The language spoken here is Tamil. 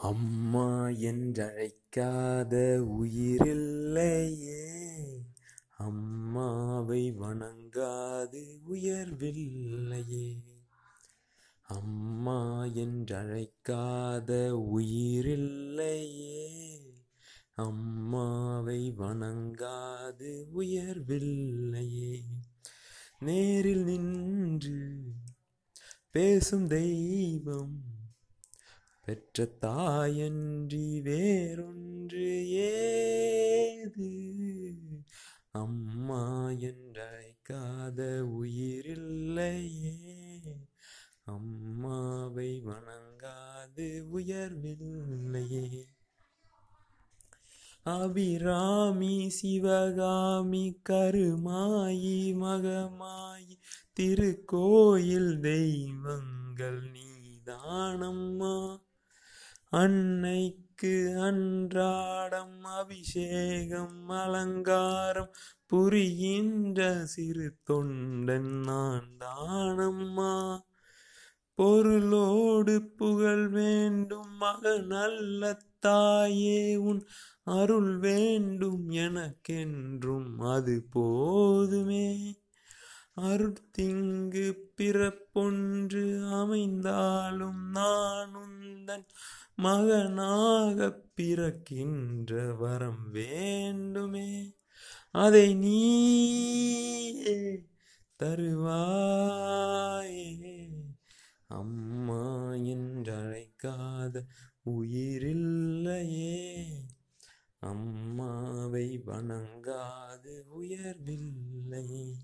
அம்மா என்றழைக்காத உயிரில்லையே. அம்மாவை வணங்காது உயர்வில்லையே. அம்மா என்றழைக்காத உயிரில்லையே. அம்மாவை வணங்காது உயர்வில்லையே. நேரில் நின்று பேசும் தெய்வம் பெற்ற தாயன்றி வேறொன்று ஏது? அம்மா என்றழைக்காத உயிரில்லையே. அம்மாவை வணங்காது உயர்வில்லையே. அபிராமி சிவகாமி கருமாயி மகமாயி திருக்கோயில் தெய்வங்கள் நீதானம்மா. அன்னைக்கு அன்றாடம் அபிஷேகம் அலங்காரம் புரிகின்ற சிறு தொண்டன் நான் தானம்மா. பொருளோடு புகழ் வேண்டும் மக நல்ல தாயே உன் அருள் வேண்டும் எனக்கென்றும் அது போதுமே. அருட்திங்கு பிறப்பொன்று அமைந்தாலும் நானும் உந்தன் மகனாக பிறக்கின்ற வரம் வேண்டுமே. அதை நீ தருவாயே. அம்மா என்றழைக்காத உயிரில்லையே. அம்மாவை வணங்காது உயர்வில்லையே